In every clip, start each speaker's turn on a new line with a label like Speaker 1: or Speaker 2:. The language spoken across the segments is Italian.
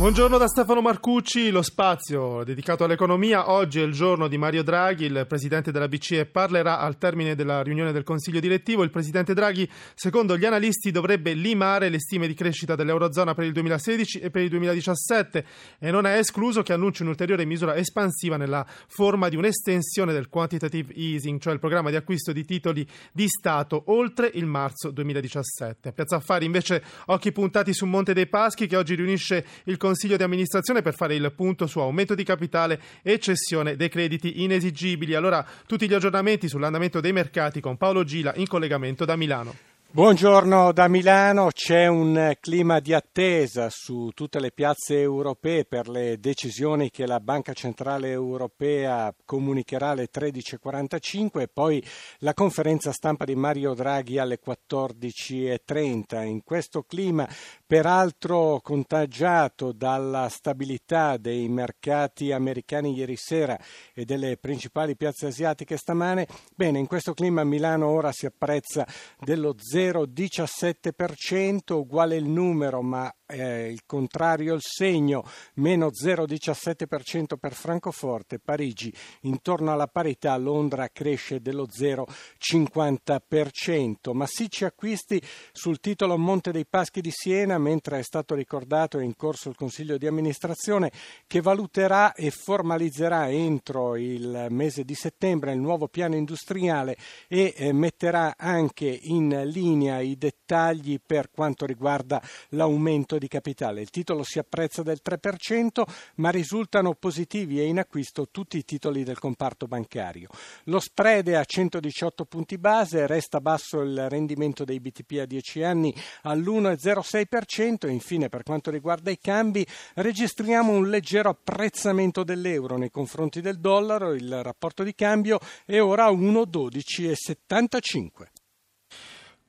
Speaker 1: Buongiorno da Stefano Marcucci, lo spazio dedicato all'economia. Oggi è il giorno di Mario Draghi, il presidente della BCE parlerà al termine della riunione del Consiglio direttivo. Il presidente Draghi, secondo gli analisti, dovrebbe limare le stime di crescita dell'Eurozona per il 2016 e per il 2017 e non è escluso che annunci un'ulteriore misura espansiva nella forma di un'estensione del quantitative easing, cioè il programma di acquisto di titoli di Stato oltre il marzo 2017. A Piazza Affari invece occhi puntati su Monte dei Paschi che oggi riunisce il Consiglio consiglio di amministrazione per fare il punto su aumento di capitale e cessione dei crediti inesigibili. Allora, tutti gli aggiornamenti sull'andamento dei mercati con Paolo Gila in collegamento da Milano.
Speaker 2: Buongiorno da Milano, c'è un clima di attesa su tutte le piazze europee per le decisioni che la Banca Centrale Europea comunicherà alle 13.45 e poi la conferenza stampa di Mario Draghi alle 14.30. In questo clima, peraltro contagiato dalla stabilità dei mercati americani ieri sera e delle principali piazze asiatiche stamane, bene, in questo clima Milano ora si apprezza dello 0 0,17%, uguale il numero, ma eh, il contrario il segno, meno 0,17% per Francoforte, Parigi intorno alla parità, Londra cresce dello 0,50%. Massicci acquisti sul titolo Monte dei Paschi di Siena, mentre è stato ricordato è in corso il Consiglio di amministrazione che valuterà e formalizzerà entro il mese di settembre il nuovo piano industriale e eh, metterà anche in linea i dettagli per quanto riguarda l'aumento di capitale. Il titolo si apprezza del 3%, ma risultano positivi e in acquisto tutti i titoli del comparto bancario. Lo spread è a 118 punti base, resta basso il rendimento dei BTP a 10 anni all'1,06% e infine per quanto riguarda i cambi registriamo un leggero apprezzamento dell'euro nei confronti del dollaro, il rapporto di cambio è ora 1,1275.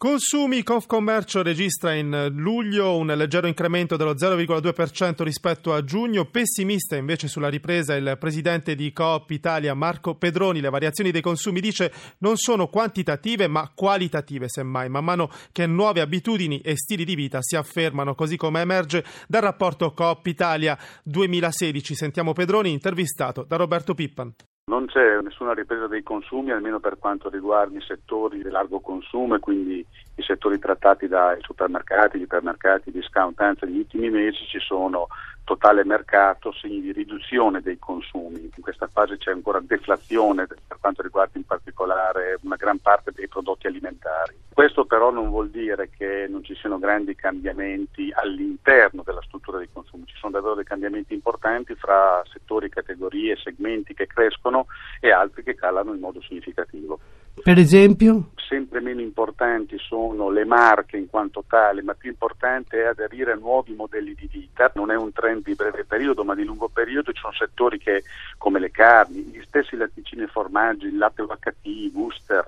Speaker 1: Consumi, Confcommercio registra in luglio un leggero incremento dello 0,2% rispetto a giugno, pessimista invece sulla ripresa il presidente di Coop Italia Marco Pedroni. Le variazioni dei consumi dice non sono quantitative ma qualitative semmai, man mano che nuove abitudini e stili di vita si affermano, così come emerge dal rapporto Coop Italia 2016. Sentiamo Pedroni intervistato da Roberto Pippan.
Speaker 3: Non c'è nessuna ripresa dei consumi, almeno per quanto riguarda i settori di largo consumo quindi i settori trattati dai supermercati, gli ipermercati, i discount, anzi negli ultimi mesi ci sono totale mercato, segni di riduzione dei consumi. In questa fase c'è ancora deflazione per quanto riguarda in particolare una gran parte dei prodotti alimentari. Questo però non vuol dire che non ci siano grandi cambiamenti all'interno della struttura dei consumi, ci sono davvero dei cambiamenti importanti fra settori, categorie, segmenti che crescono e altri che calano in modo significativo.
Speaker 4: Per esempio?
Speaker 3: Sempre meno importanti sono le marche in quanto tale, ma più importante è aderire a nuovi modelli di vita. Non è un trend di breve periodo, ma di lungo periodo. Ci sono settori che, come le carni, gli stessi latticini e formaggi, il latte UHT, i booster,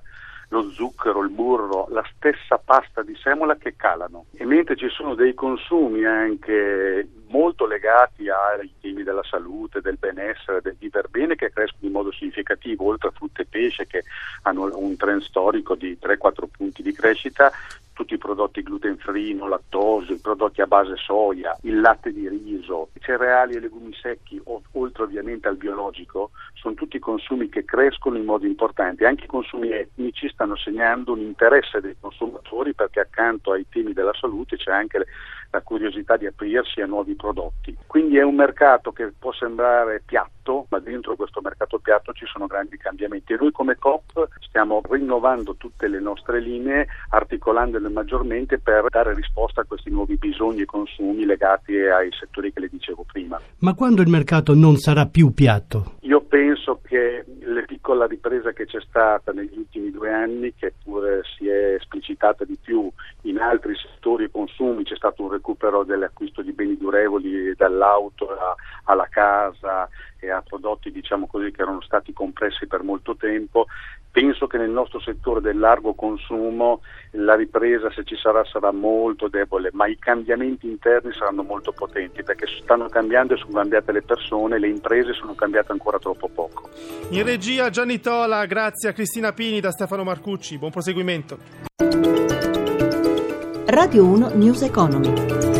Speaker 3: lo zucchero, il burro, la stessa pasta di semola che calano. E mentre ci sono dei consumi anche molto legati ai temi della salute, del benessere, del vivere bene che crescono in modo significativo, oltre a frutta e pesce che hanno un trend storico di 3-4 punti di crescita, tutti i prodotti gluten free, no lattosio, i prodotti a base soia, il latte di riso, i cereali e legumi secchi, oltre ovviamente al biologico, sono tutti consumi che crescono in modo importante. Anche i consumi etnici stanno segnando un interesse dei consumatori perché accanto ai temi della salute c'è anche la curiosità di aprirsi a nuovi prodotti. Quindi è un mercato che può sembrare piatto, ma dentro questo mercato piatto ci sono grandi cambiamenti e noi come COP stiamo rinnovando tutte le nostre linee, articolandole maggiormente per dare risposta a questi nuovi bisogni e consumi legati ai settori che le dicevo prima.
Speaker 4: Ma quando il mercato non sarà più piatto?
Speaker 3: Io penso piccola ripresa che c'è stata negli ultimi due anni, che pure si è esplicitata di più in altri settori e consumi, c'è stato un recupero dell'acquisto di beni durevoli dall'auto alla casa e a prodotti diciamo così che erano stati compressi per molto tempo. Penso che nel nostro settore del largo consumo la ripresa se ci sarà sarà molto debole, ma i cambiamenti interni saranno molto potenti perché stanno cambiando e sono cambiate le persone, le imprese sono cambiate ancora troppo poco.
Speaker 1: In regia Gianni Tola, grazie a Cristina Pini da Stefano Marcucci, buon proseguimento.
Speaker 5: Radio 1 News Economy.